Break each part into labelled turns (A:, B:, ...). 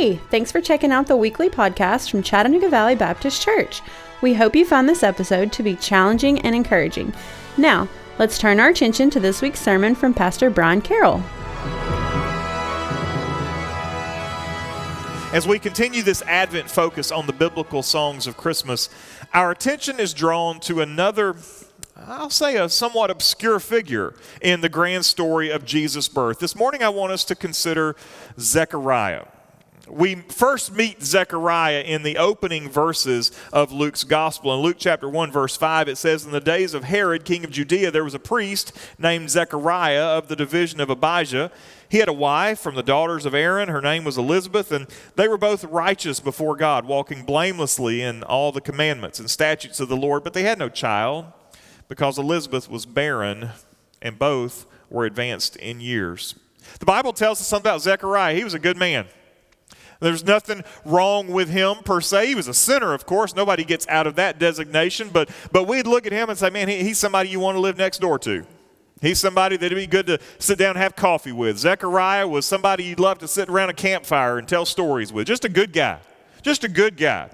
A: Hey, thanks for checking out the weekly podcast from Chattanooga Valley Baptist Church. We hope you found this episode to be challenging and encouraging. Now, let's turn our attention to this week's sermon from Pastor Brian Carroll.
B: As we continue this Advent focus on the biblical songs of Christmas, our attention is drawn to another, I'll say, a somewhat obscure figure in the grand story of Jesus' birth. This morning, I want us to consider Zechariah we first meet Zechariah in the opening verses of Luke's gospel. In Luke chapter 1, verse 5, it says, In the days of Herod, king of Judea, there was a priest named Zechariah of the division of Abijah. He had a wife from the daughters of Aaron. Her name was Elizabeth, and they were both righteous before God, walking blamelessly in all the commandments and statutes of the Lord. But they had no child because Elizabeth was barren, and both were advanced in years. The Bible tells us something about Zechariah. He was a good man. There's nothing wrong with him per se. He was a sinner, of course. Nobody gets out of that designation. But, but we'd look at him and say, man, he, he's somebody you want to live next door to. He's somebody that'd be good to sit down and have coffee with. Zechariah was somebody you'd love to sit around a campfire and tell stories with. Just a good guy. Just a good guy.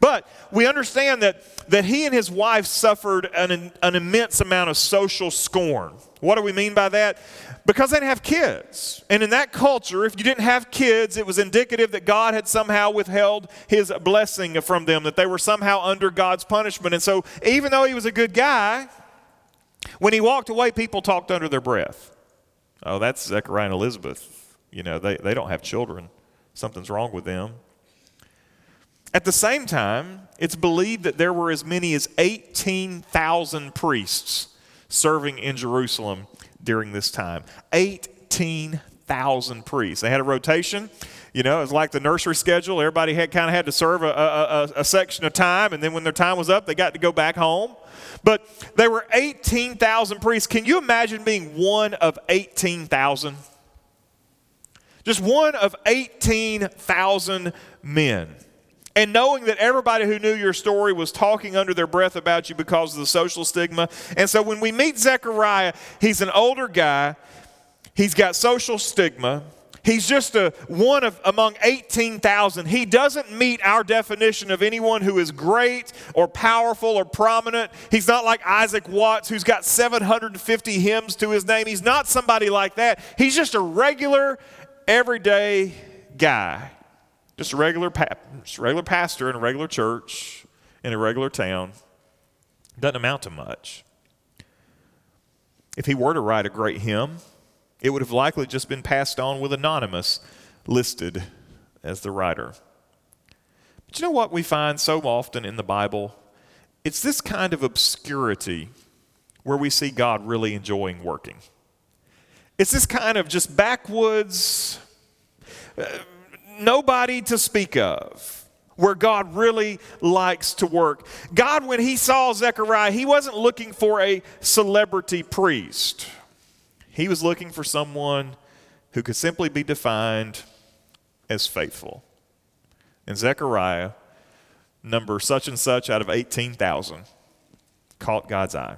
B: But we understand that, that he and his wife suffered an, an immense amount of social scorn. What do we mean by that? Because they didn't have kids. And in that culture, if you didn't have kids, it was indicative that God had somehow withheld his blessing from them, that they were somehow under God's punishment. And so, even though he was a good guy, when he walked away, people talked under their breath. Oh, that's Zechariah and Elizabeth. You know, they, they don't have children. Something's wrong with them. At the same time, it's believed that there were as many as 18,000 priests serving in Jerusalem during this time. 18,000 priests. They had a rotation. You know, it was like the nursery schedule. Everybody had kind of had to serve a, a, a, a section of time, and then when their time was up, they got to go back home. But there were 18,000 priests. Can you imagine being one of 18,000? Just one of 18,000 men. And knowing that everybody who knew your story was talking under their breath about you because of the social stigma. And so when we meet Zechariah, he's an older guy, he's got social stigma. He's just a one of among 18,000. He doesn't meet our definition of anyone who is great or powerful or prominent. He's not like Isaac Watts who's got 750 hymns to his name. He's not somebody like that. He's just a regular everyday guy. Just a regular, pa- just regular pastor in a regular church in a regular town. Doesn't amount to much. If he were to write a great hymn, it would have likely just been passed on with anonymous listed as the writer. But you know what we find so often in the Bible? It's this kind of obscurity where we see God really enjoying working. It's this kind of just backwoods. Uh, nobody to speak of where God really likes to work. God, when he saw Zechariah, he wasn't looking for a celebrity priest, he was looking for someone who could simply be defined as faithful. And Zechariah, number such and such out of 18,000, caught God's eye.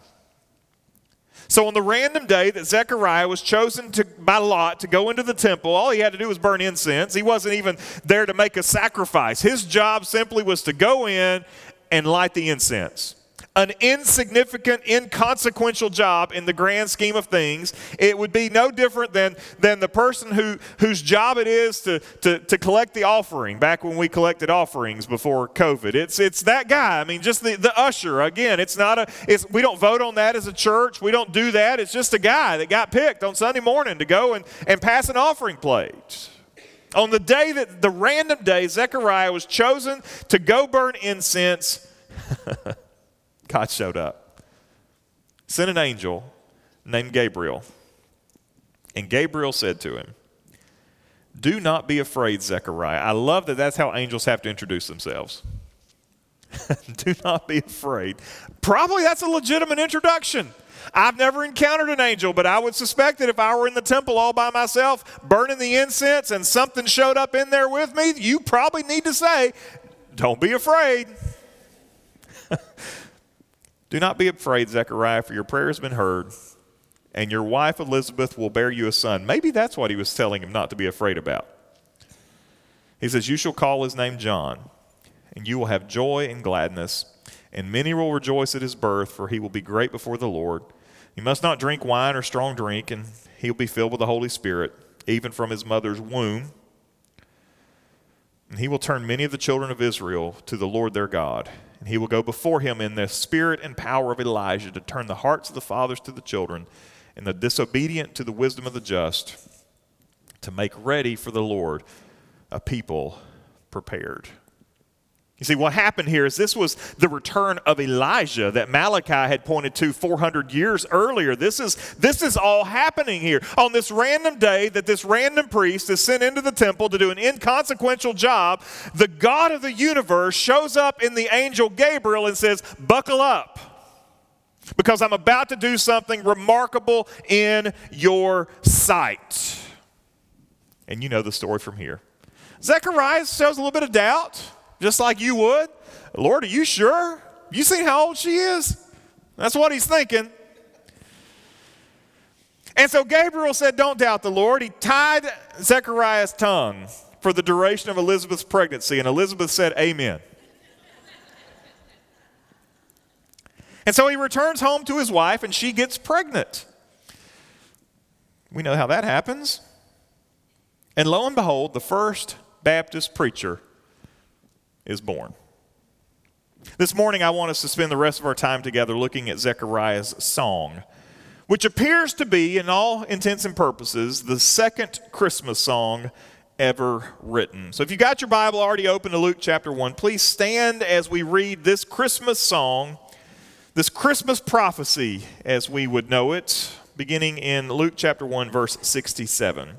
B: So, on the random day that Zechariah was chosen to, by Lot to go into the temple, all he had to do was burn incense. He wasn't even there to make a sacrifice. His job simply was to go in and light the incense an insignificant, inconsequential job in the grand scheme of things. It would be no different than, than the person who, whose job it is to, to, to collect the offering back when we collected offerings before COVID. It's, it's that guy. I mean, just the, the usher. Again, it's not a, it's, we don't vote on that as a church. We don't do that. It's just a guy that got picked on Sunday morning to go and, and pass an offering plate. On the day that, the random day, Zechariah was chosen to go burn incense. God showed up. Sent an angel named Gabriel. And Gabriel said to him, Do not be afraid, Zechariah. I love that that's how angels have to introduce themselves. Do not be afraid. Probably that's a legitimate introduction. I've never encountered an angel, but I would suspect that if I were in the temple all by myself, burning the incense, and something showed up in there with me, you probably need to say, Don't be afraid. Do not be afraid, Zechariah, for your prayer has been heard, and your wife Elizabeth will bear you a son. Maybe that's what he was telling him not to be afraid about. He says, You shall call his name John, and you will have joy and gladness, and many will rejoice at his birth, for he will be great before the Lord. He must not drink wine or strong drink, and he will be filled with the Holy Spirit, even from his mother's womb. And he will turn many of the children of Israel to the Lord their God. And he will go before him in the spirit and power of Elijah to turn the hearts of the fathers to the children, and the disobedient to the wisdom of the just, to make ready for the Lord a people prepared. You see, what happened here is this was the return of Elijah that Malachi had pointed to 400 years earlier. This is, this is all happening here. On this random day that this random priest is sent into the temple to do an inconsequential job, the God of the universe shows up in the angel Gabriel and says, Buckle up, because I'm about to do something remarkable in your sight. And you know the story from here. Zechariah shows a little bit of doubt, just like you would. Lord, are you sure? You seen how old she is? That's what he's thinking. And so Gabriel said, Don't doubt the Lord. He tied Zechariah's tongue for the duration of Elizabeth's pregnancy, and Elizabeth said, Amen. and so he returns home to his wife, and she gets pregnant. We know how that happens. And lo and behold, the first Baptist preacher is born. This morning, I want us to spend the rest of our time together looking at Zechariah's song, which appears to be, in all intents and purposes, the second Christmas song ever written. So if you got your Bible already open to Luke chapter 1, please stand as we read this Christmas song, this Christmas prophecy as we would know it, beginning in Luke chapter 1, verse 67.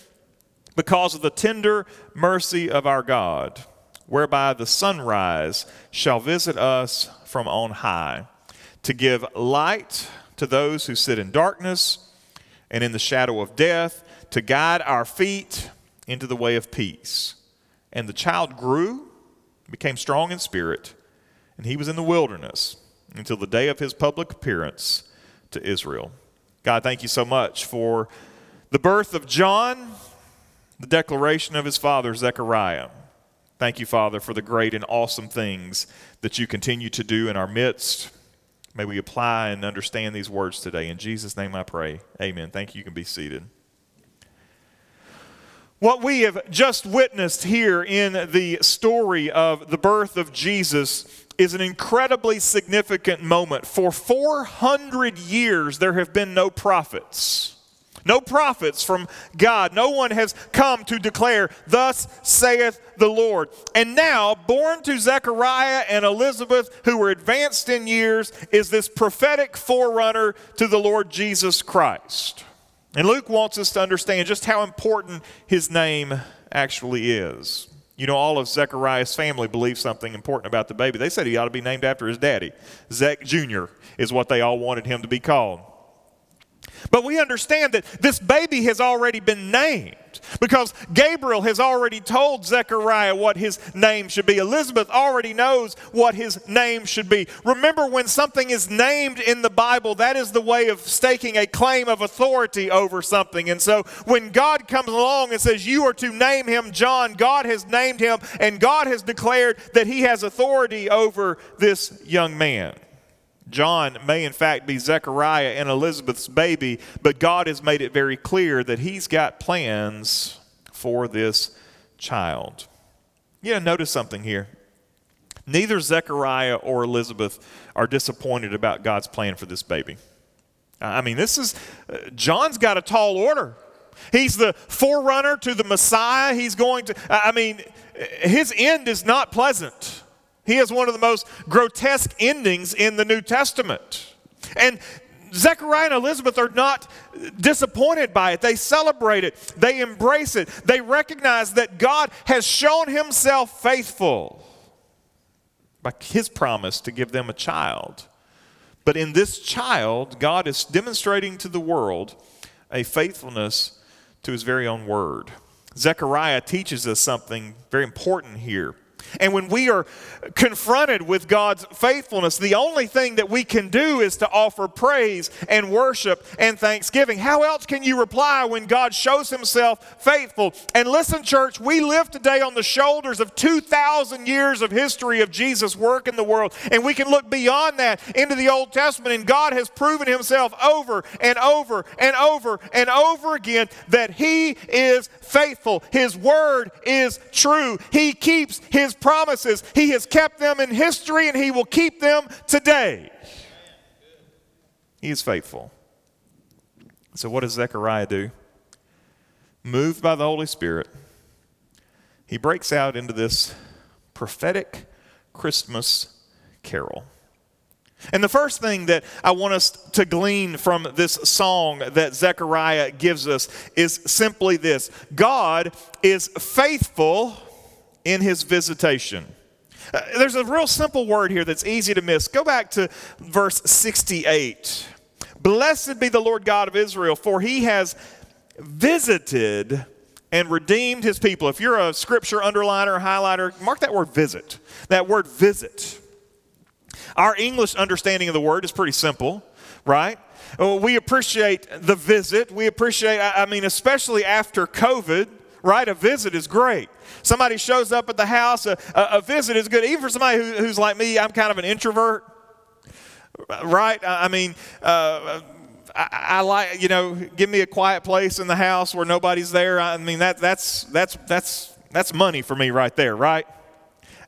B: because of the tender mercy of our God, whereby the sunrise shall visit us from on high, to give light to those who sit in darkness and in the shadow of death, to guide our feet into the way of peace. And the child grew, became strong in spirit, and he was in the wilderness until the day of his public appearance to Israel. God, thank you so much for the birth of John the declaration of his father, Zechariah. Thank you, Father, for the great and awesome things that you continue to do in our midst. May we apply and understand these words today. In Jesus' name I pray. Amen. Thank you. You can be seated. What we have just witnessed here in the story of the birth of Jesus is an incredibly significant moment. For 400 years, there have been no prophets. No prophets from God. No one has come to declare, Thus saith the Lord. And now, born to Zechariah and Elizabeth, who were advanced in years, is this prophetic forerunner to the Lord Jesus Christ. And Luke wants us to understand just how important his name actually is. You know, all of Zechariah's family believed something important about the baby. They said he ought to be named after his daddy. Zech Jr. is what they all wanted him to be called. But we understand that this baby has already been named because Gabriel has already told Zechariah what his name should be. Elizabeth already knows what his name should be. Remember, when something is named in the Bible, that is the way of staking a claim of authority over something. And so when God comes along and says, You are to name him John, God has named him and God has declared that he has authority over this young man. John may, in fact, be Zechariah and Elizabeth's baby, but God has made it very clear that He's got plans for this child. You know, notice something here. Neither Zechariah or Elizabeth are disappointed about God's plan for this baby. I mean, this is, uh, John's got a tall order. He's the forerunner to the Messiah. He's going to, I mean, his end is not pleasant. He has one of the most grotesque endings in the New Testament. And Zechariah and Elizabeth are not disappointed by it. They celebrate it, they embrace it, they recognize that God has shown himself faithful by his promise to give them a child. But in this child, God is demonstrating to the world a faithfulness to his very own word. Zechariah teaches us something very important here. And when we are confronted with God's faithfulness, the only thing that we can do is to offer praise and worship and thanksgiving. How else can you reply when God shows himself faithful? And listen, church, we live today on the shoulders of 2,000 years of history of Jesus' work in the world. And we can look beyond that into the Old Testament, and God has proven himself over and over and over and over again that he is faithful. His word is true. He keeps his promises. He has kept them in history and He will keep them today. He is faithful. So, what does Zechariah do? Moved by the Holy Spirit, he breaks out into this prophetic Christmas carol. And the first thing that I want us to glean from this song that Zechariah gives us is simply this God is faithful in his visitation. Uh, there's a real simple word here that's easy to miss. Go back to verse 68. Blessed be the Lord God of Israel, for he has visited and redeemed his people. If you're a scripture underliner highlighter, mark that word visit. That word visit. Our English understanding of the word is pretty simple, right? We appreciate the visit. We appreciate, I mean, especially after COVID, right? A visit is great. Somebody shows up at the house, a, a, a visit is good. Even for somebody who, who's like me, I'm kind of an introvert, right? I, I mean, uh, I, I, like, you know, give me a quiet place in the house where nobody's there. I mean, that, that's, that's, that's, that's money for me right there, right?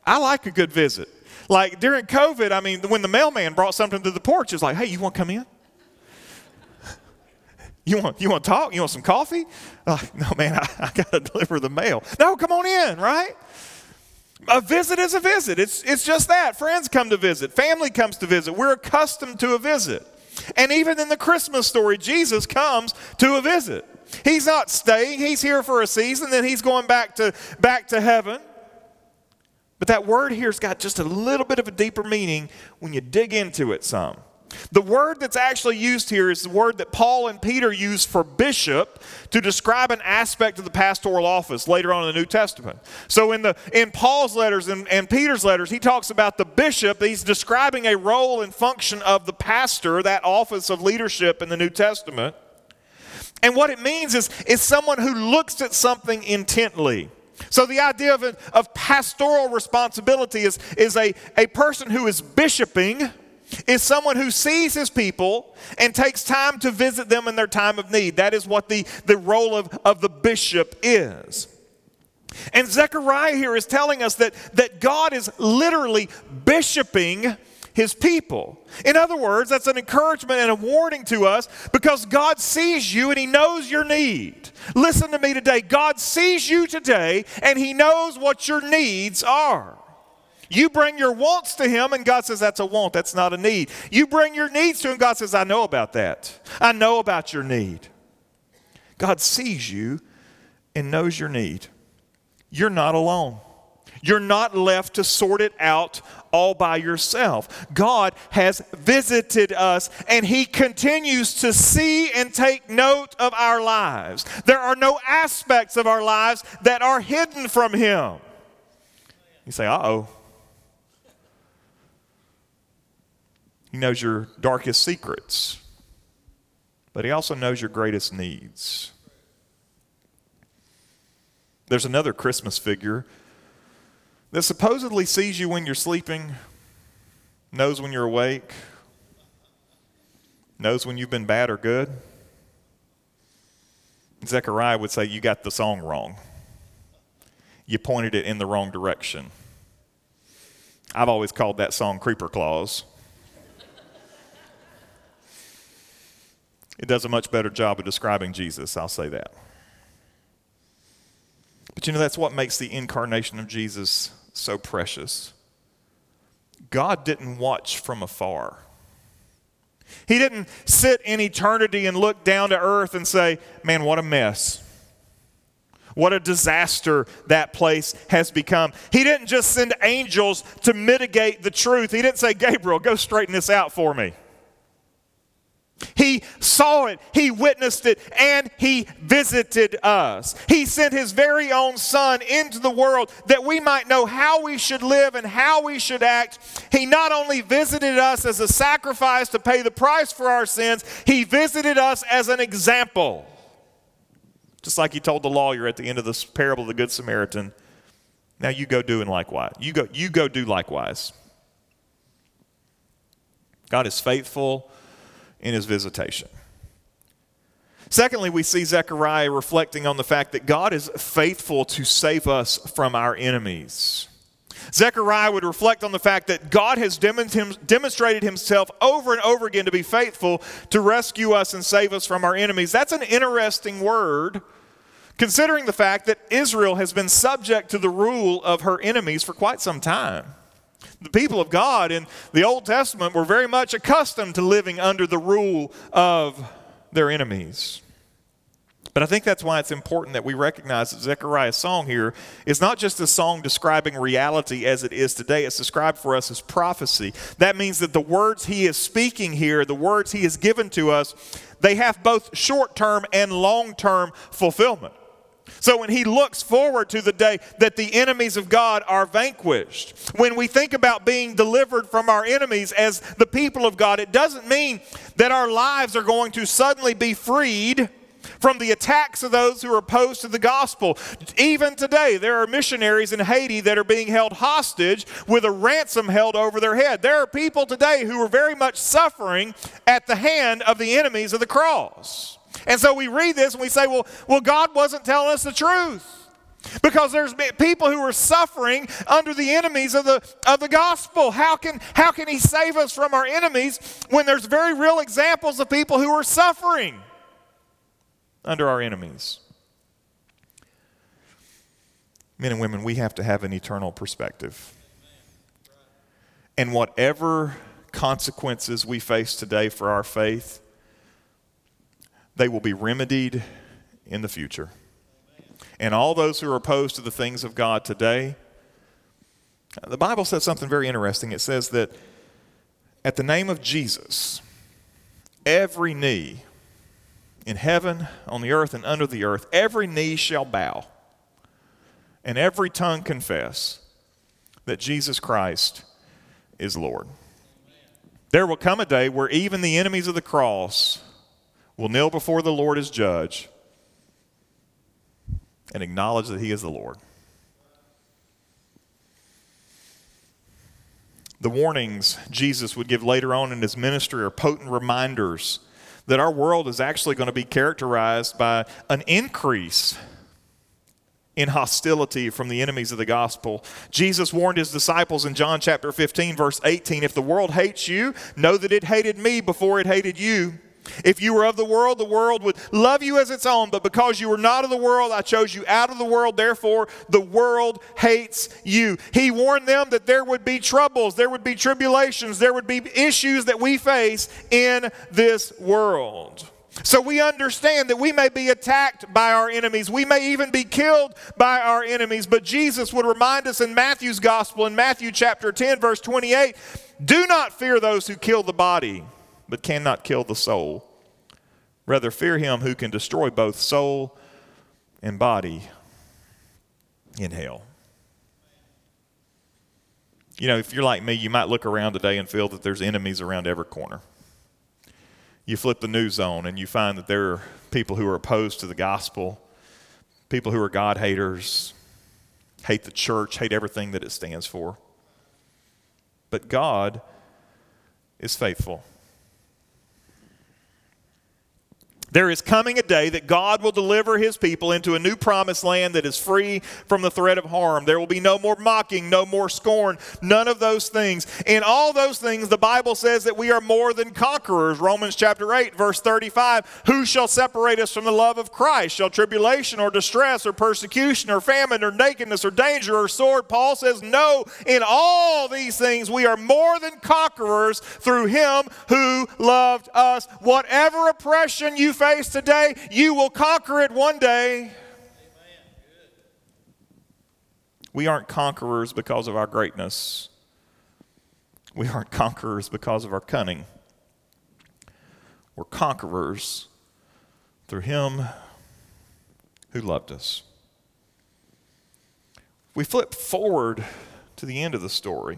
B: I like a good visit. Like during COVID, I mean, when the mailman brought something to the porch, it's like, hey, you want to come in? You want, you want to talk? You want some coffee? Like, no, man, I, I got to deliver the mail. No, come on in, right? A visit is a visit. It's, it's just that. Friends come to visit, family comes to visit. We're accustomed to a visit. And even in the Christmas story, Jesus comes to a visit. He's not staying, he's here for a season, then he's going back to, back to heaven. But that word here's got just a little bit of a deeper meaning when you dig into it some. The word that's actually used here is the word that Paul and Peter use for bishop to describe an aspect of the pastoral office later on in the New Testament. So in the in Paul's letters and, and Peter's letters, he talks about the bishop. He's describing a role and function of the pastor, that office of leadership in the New Testament. And what it means is, is someone who looks at something intently. So the idea of, of pastoral responsibility is, is a, a person who is bishoping is someone who sees his people and takes time to visit them in their time of need. That is what the, the role of, of the bishop is. And Zechariah here is telling us that, that God is literally bishoping his people. In other words, that's an encouragement and a warning to us because God sees you and he knows your need. Listen to me today. God sees you today and he knows what your needs are. You bring your wants to Him, and God says, That's a want, that's not a need. You bring your needs to Him, God says, I know about that. I know about your need. God sees you and knows your need. You're not alone. You're not left to sort it out all by yourself. God has visited us and He continues to see and take note of our lives. There are no aspects of our lives that are hidden from Him. You say, uh oh. He knows your darkest secrets, but He also knows your greatest needs. There's another Christmas figure that supposedly sees you when you're sleeping, knows when you're awake, knows when you've been bad or good. Zechariah would say, You got the song wrong. You pointed it in the wrong direction. I've always called that song Creeper Claus. It does a much better job of describing Jesus, I'll say that. But you know, that's what makes the incarnation of Jesus so precious. God didn't watch from afar. He didn't sit in eternity and look down to earth and say, Man, what a mess. What a disaster that place has become. He didn't just send angels to mitigate the truth. He didn't say, Gabriel, go straighten this out for me. He saw it, he witnessed it, and he visited us. He sent his very own son into the world that we might know how we should live and how we should act. He not only visited us as a sacrifice to pay the price for our sins, he visited us as an example. Just like he told the lawyer at the end of this parable of the Good Samaritan, now you go do and likewise. You go, you go do likewise. God is faithful in his visitation. Secondly, we see Zechariah reflecting on the fact that God is faithful to save us from our enemies. Zechariah would reflect on the fact that God has demonstrated himself over and over again to be faithful to rescue us and save us from our enemies. That's an interesting word, considering the fact that Israel has been subject to the rule of her enemies for quite some time the people of God in the Old Testament were very much accustomed to living under the rule of their enemies. But I think that's why it's important that we recognize that Zechariah's song here is not just a song describing reality as it is today, it's described for us as prophecy. That means that the words he is speaking here, the words he has given to us, they have both short term and long term fulfillment. So when he looks forward to the day that the enemies of God are vanquished, when we think about being delivered from our enemies as the people of God, it doesn't mean that our lives are going to suddenly be freed from the attacks of those who are opposed to the gospel. Even today, there are missionaries in Haiti that are being held hostage with a ransom held over their head. There are people today who are very much suffering at the hand of the enemies of the cross. And so we read this and we say, well, well, God wasn't telling us the truth. Because there's people who are suffering under the enemies of the, of the gospel. How can, how can He save us from our enemies when there's very real examples of people who are suffering under our enemies? Men and women, we have to have an eternal perspective. And whatever consequences we face today for our faith, they will be remedied in the future. And all those who are opposed to the things of God today, the Bible says something very interesting. It says that at the name of Jesus, every knee in heaven, on the earth, and under the earth, every knee shall bow, and every tongue confess that Jesus Christ is Lord. There will come a day where even the enemies of the cross will kneel before the Lord as judge and acknowledge that he is the Lord. The warnings Jesus would give later on in his ministry are potent reminders that our world is actually going to be characterized by an increase in hostility from the enemies of the gospel. Jesus warned his disciples in John chapter 15, verse 18 If the world hates you, know that it hated me before it hated you. If you were of the world, the world would love you as its own, but because you were not of the world, I chose you out of the world, therefore the world hates you. He warned them that there would be troubles, there would be tribulations, there would be issues that we face in this world. So we understand that we may be attacked by our enemies. We may even be killed by our enemies. But Jesus would remind us in Matthew's gospel, in Matthew chapter 10, verse 28 do not fear those who kill the body but cannot kill the soul. Rather, fear him who can destroy both soul and body in hell. You know, if you're like me, you might look around today and feel that there's enemies around every corner. You flip the news on and you find that there are people who are opposed to the gospel, people who are God haters, hate the church, hate everything that it stands for. But God is faithful. There is coming a day that God will deliver his people into a new promised land that is free from the threat of harm. There will be no more mocking, no more scorn, none of those things. In all those things, the Bible says that we are more than conquerors. Romans chapter 8, verse 35 Who shall separate us from the love of Christ? Shall tribulation or distress or persecution or famine or nakedness or danger or sword? Paul says, No, in all these things we are more than conquerors through him who loved us. Whatever oppression you face today, you will conquer it one day. We aren't conquerors because of our greatness. We aren't conquerors because of our cunning. We're conquerors through Him who loved us. We flip forward to the end of the story.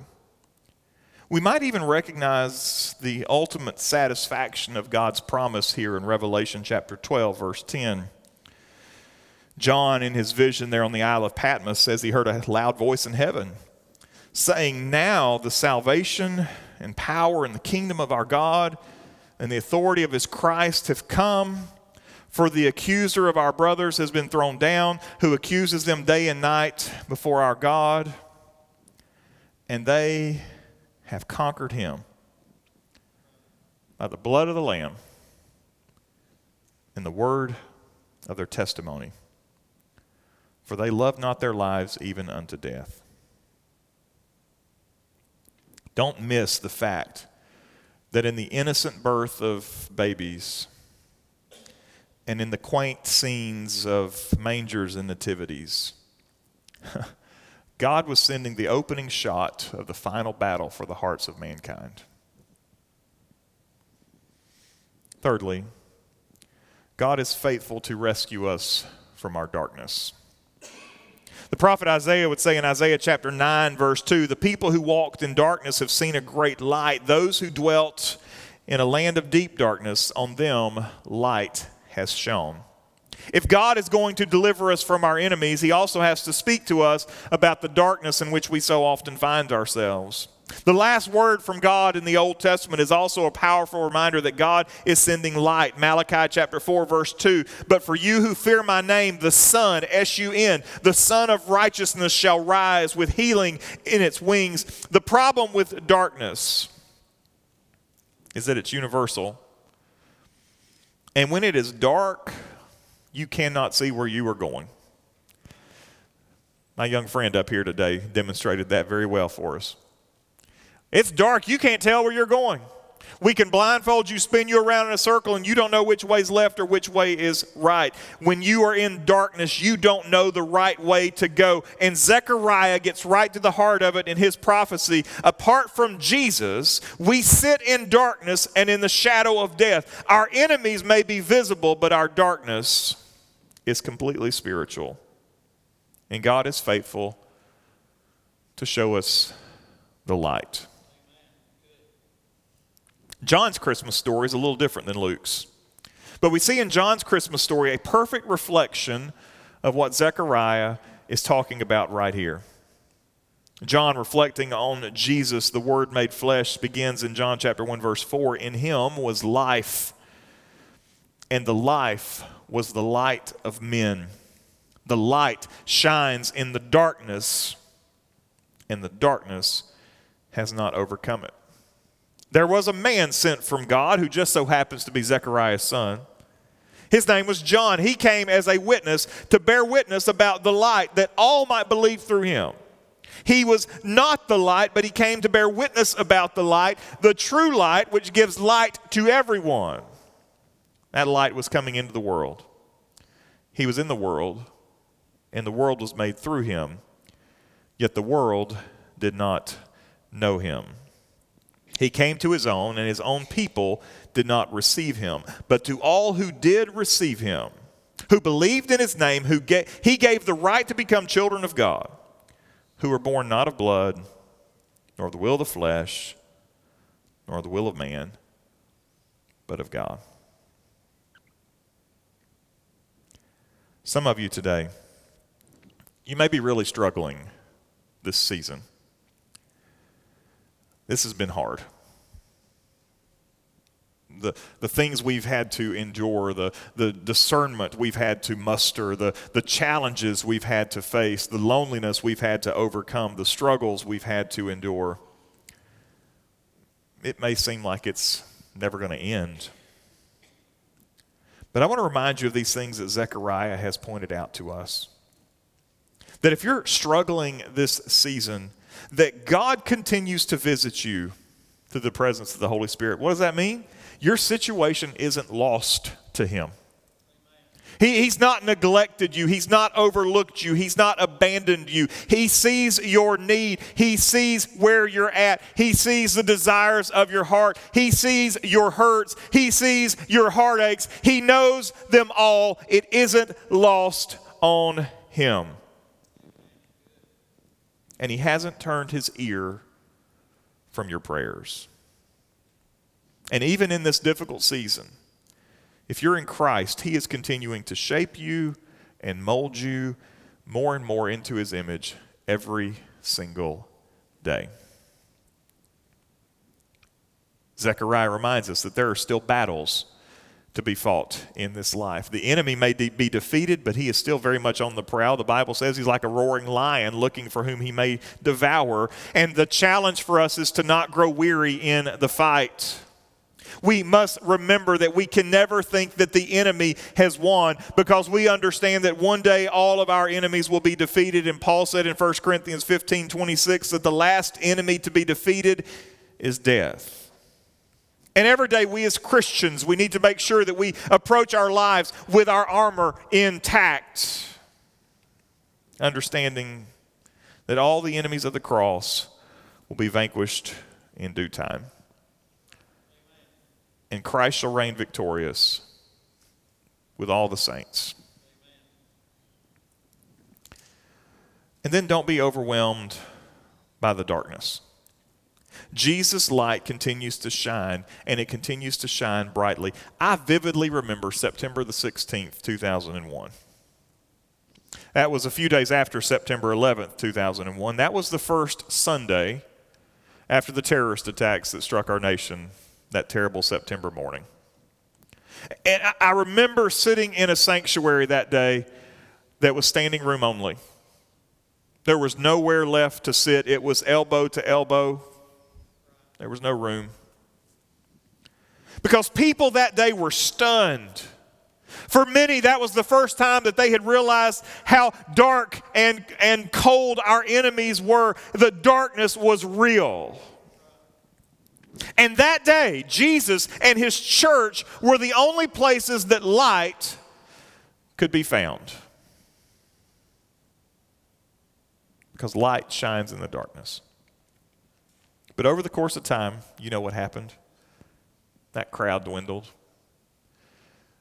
B: We might even recognize the ultimate satisfaction of God's promise here in Revelation chapter 12, verse 10. John, in his vision there on the Isle of Patmos, says he heard a loud voice in heaven saying, Now the salvation and power and the kingdom of our God and the authority of his Christ have come. For the accuser of our brothers has been thrown down, who accuses them day and night before our God. And they have conquered him by the blood of the Lamb and the word of their testimony. For they love not their lives even unto death. Don't miss the fact that in the innocent birth of babies and in the quaint scenes of mangers and nativities, God was sending the opening shot of the final battle for the hearts of mankind. Thirdly, God is faithful to rescue us from our darkness. The prophet Isaiah would say in Isaiah chapter 9, verse 2 The people who walked in darkness have seen a great light. Those who dwelt in a land of deep darkness, on them light has shone. If God is going to deliver us from our enemies, He also has to speak to us about the darkness in which we so often find ourselves. The last word from God in the Old Testament is also a powerful reminder that God is sending light. Malachi chapter 4, verse 2. But for you who fear my name, the Sun, S U N, the Sun of righteousness shall rise with healing in its wings. The problem with darkness is that it's universal. And when it is dark, you cannot see where you are going. My young friend up here today demonstrated that very well for us. It's dark, you can't tell where you're going. We can blindfold you, spin you around in a circle, and you don't know which way's left or which way is right. When you are in darkness, you don't know the right way to go. And Zechariah gets right to the heart of it in his prophecy. Apart from Jesus, we sit in darkness and in the shadow of death. Our enemies may be visible, but our darkness is completely spiritual. And God is faithful to show us the light. John's Christmas story is a little different than Luke's. But we see in John's Christmas story a perfect reflection of what Zechariah is talking about right here. John, reflecting on Jesus, the Word made flesh, begins in John chapter 1, verse 4 In him was life, and the life was the light of men. The light shines in the darkness, and the darkness has not overcome it. There was a man sent from God who just so happens to be Zechariah's son. His name was John. He came as a witness to bear witness about the light that all might believe through him. He was not the light, but he came to bear witness about the light, the true light, which gives light to everyone. That light was coming into the world. He was in the world, and the world was made through him, yet the world did not know him. He came to his own, and his own people did not receive him. But to all who did receive him, who believed in his name, who gave, he gave the right to become children of God, who were born not of blood, nor of the will of the flesh, nor the will of man, but of God. Some of you today, you may be really struggling this season. This has been hard. the, the things we've had to endure, the, the discernment we've had to muster, the, the challenges we've had to face, the loneliness we've had to overcome, the struggles we've had to endure, it may seem like it's never going to end. But I want to remind you of these things that Zechariah has pointed out to us. That if you're struggling this season, that God continues to visit you through the presence of the Holy Spirit. What does that mean? Your situation isn't lost to Him. He, he's not neglected you. He's not overlooked you. He's not abandoned you. He sees your need. He sees where you're at. He sees the desires of your heart. He sees your hurts. He sees your heartaches. He knows them all. It isn't lost on Him. And He hasn't turned His ear from your prayers. And even in this difficult season, if you're in Christ, He is continuing to shape you and mold you more and more into His image every single day. Zechariah reminds us that there are still battles to be fought in this life. The enemy may de- be defeated, but he is still very much on the prowl. The Bible says he's like a roaring lion looking for whom he may devour. And the challenge for us is to not grow weary in the fight we must remember that we can never think that the enemy has won because we understand that one day all of our enemies will be defeated. And Paul said in 1 Corinthians 15 26 that the last enemy to be defeated is death. And every day, we as Christians, we need to make sure that we approach our lives with our armor intact, understanding that all the enemies of the cross will be vanquished in due time and Christ shall reign victorious with all the saints. And then don't be overwhelmed by the darkness. Jesus' light continues to shine, and it continues to shine brightly. I vividly remember September the 16th, 2001. That was a few days after September 11th, 2001. That was the first Sunday after the terrorist attacks that struck our nation that terrible September morning. And I remember sitting in a sanctuary that day that was standing room only. There was nowhere left to sit, it was elbow to elbow. There was no room. Because people that day were stunned. For many, that was the first time that they had realized how dark and, and cold our enemies were. The darkness was real. And that day, Jesus and his church were the only places that light could be found. Because light shines in the darkness. But over the course of time, you know what happened? That crowd dwindled.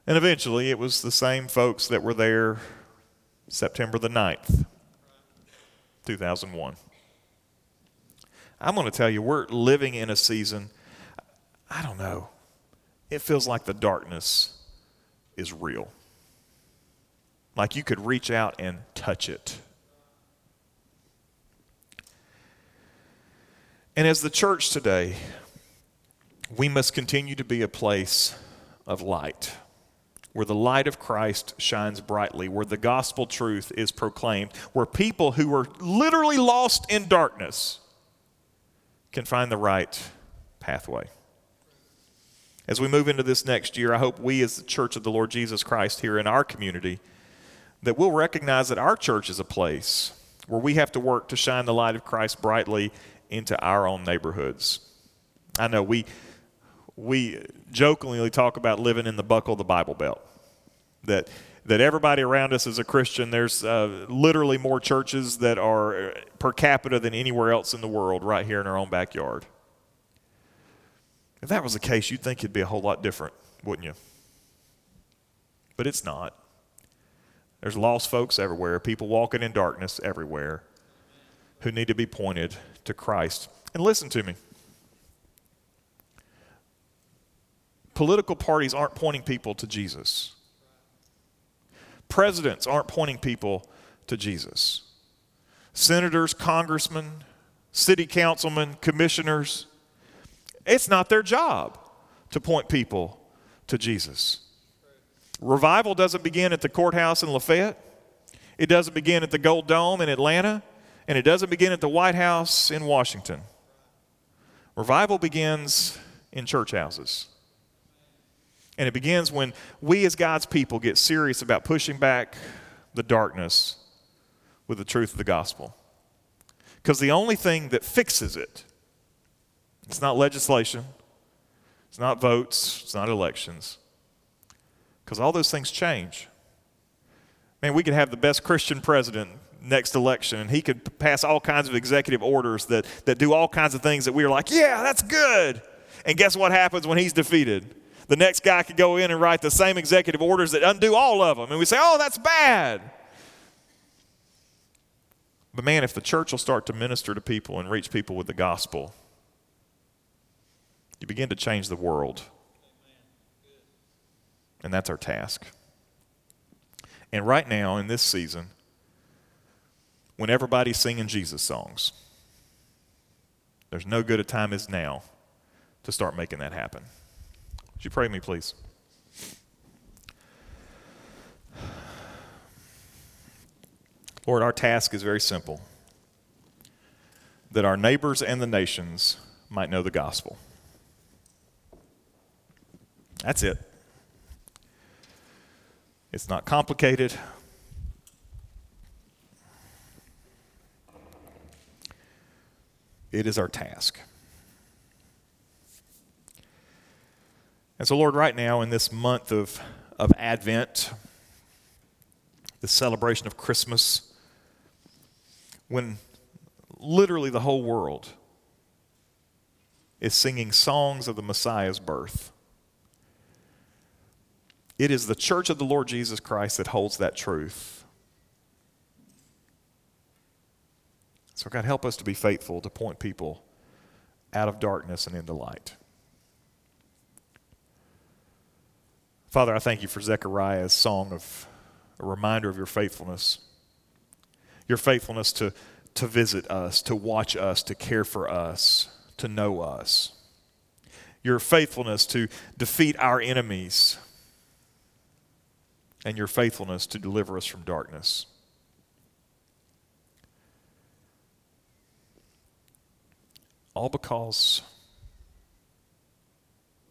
B: And eventually, it was the same folks that were there September the 9th, 2001. I'm going to tell you, we're living in a season, I don't know, it feels like the darkness is real. Like you could reach out and touch it. And as the church today, we must continue to be a place of light, where the light of Christ shines brightly, where the gospel truth is proclaimed, where people who are literally lost in darkness can find the right pathway. As we move into this next year, I hope we, as the Church of the Lord Jesus Christ here in our community, that we'll recognize that our church is a place where we have to work to shine the light of Christ brightly into our own neighborhoods. I know we we jokingly talk about living in the buckle of the Bible Belt. That that everybody around us is a Christian. There's uh, literally more churches that are uh, per capita than anywhere else in the world right here in our own backyard. If that was the case, you'd think it'd be a whole lot different, wouldn't you? But it's not. There's lost folks everywhere, people walking in darkness everywhere who need to be pointed to Christ. And listen to me. Political parties aren't pointing people to Jesus. Presidents aren't pointing people to Jesus. Senators, congressmen, city councilmen, commissioners, it's not their job to point people to Jesus. Revival doesn't begin at the courthouse in Lafayette, it doesn't begin at the Gold Dome in Atlanta, and it doesn't begin at the White House in Washington. Revival begins in church houses. And it begins when we, as God's people, get serious about pushing back the darkness with the truth of the gospel. Because the only thing that fixes it, it's not legislation, it's not votes, it's not elections, because all those things change. Man, we could have the best Christian president next election, and he could pass all kinds of executive orders that, that do all kinds of things that we are like, yeah, that's good. And guess what happens when he's defeated? The next guy could go in and write the same executive orders that undo all of them. And we say, oh, that's bad. But man, if the church will start to minister to people and reach people with the gospel, you begin to change the world. And that's our task. And right now, in this season, when everybody's singing Jesus songs, there's no good a time as now to start making that happen. Would you pray me, please? Lord, our task is very simple that our neighbors and the nations might know the gospel. That's it. It's not complicated. It is our task. And so, Lord, right now in this month of, of Advent, the celebration of Christmas, when literally the whole world is singing songs of the Messiah's birth, it is the church of the Lord Jesus Christ that holds that truth. So, God, help us to be faithful to point people out of darkness and into light. Father, I thank you for Zechariah's song of a reminder of your faithfulness. Your faithfulness to, to visit us, to watch us, to care for us, to know us. Your faithfulness to defeat our enemies. And your faithfulness to deliver us from darkness. All because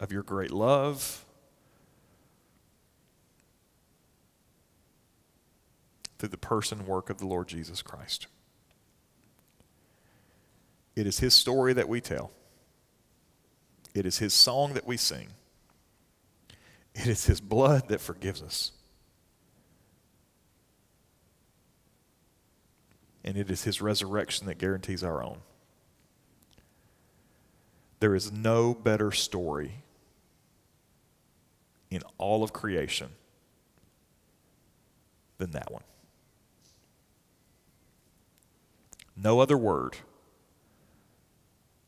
B: of your great love through the person work of the Lord Jesus Christ. It is His story that we tell, it is His song that we sing, it is His blood that forgives us. And it is His resurrection that guarantees our own. There is no better story in all of creation than that one. No other word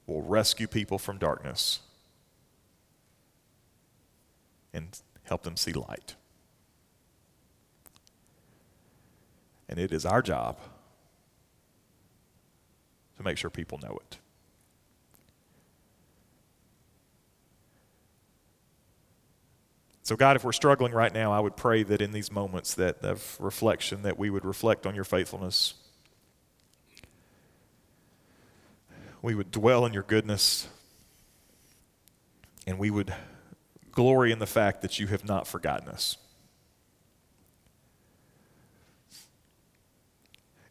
B: will rescue people from darkness and help them see light. And it is our job to make sure people know it. So God, if we're struggling right now, I would pray that in these moments that of reflection that we would reflect on your faithfulness we would dwell in your goodness, and we would glory in the fact that you have not forgotten us.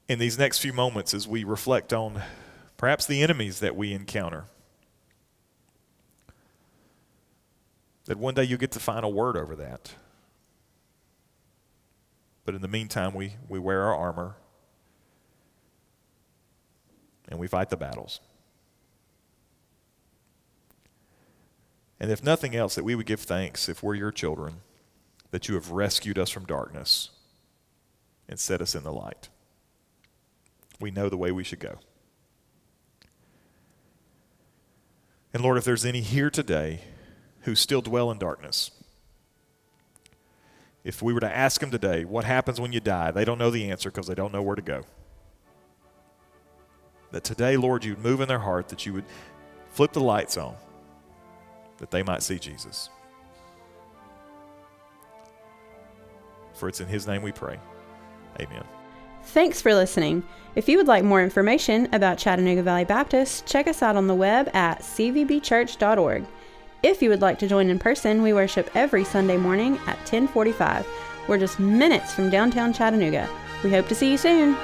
B: In these next few moments, as we reflect on perhaps the enemies that we encounter, that one day you get the final word over that. But in the meantime, we, we wear our armor and we fight the battles. And if nothing else, that we would give thanks if we're your children, that you have rescued us from darkness and set us in the light. We know the way we should go. And Lord, if there's any here today who still dwell in darkness, if we were to ask them today, what happens when you die? They don't know the answer because they don't know where to go. That today, Lord, you'd move in their heart, that you would flip the lights on, that they might see Jesus. For it's in His name we pray. Amen.
A: Thanks for listening. If you would like more information about Chattanooga Valley Baptist, check us out on the web at cvbchurch.org. If you would like to join in person, we worship every Sunday morning at 1045. We're just minutes from downtown Chattanooga. We hope to see you soon.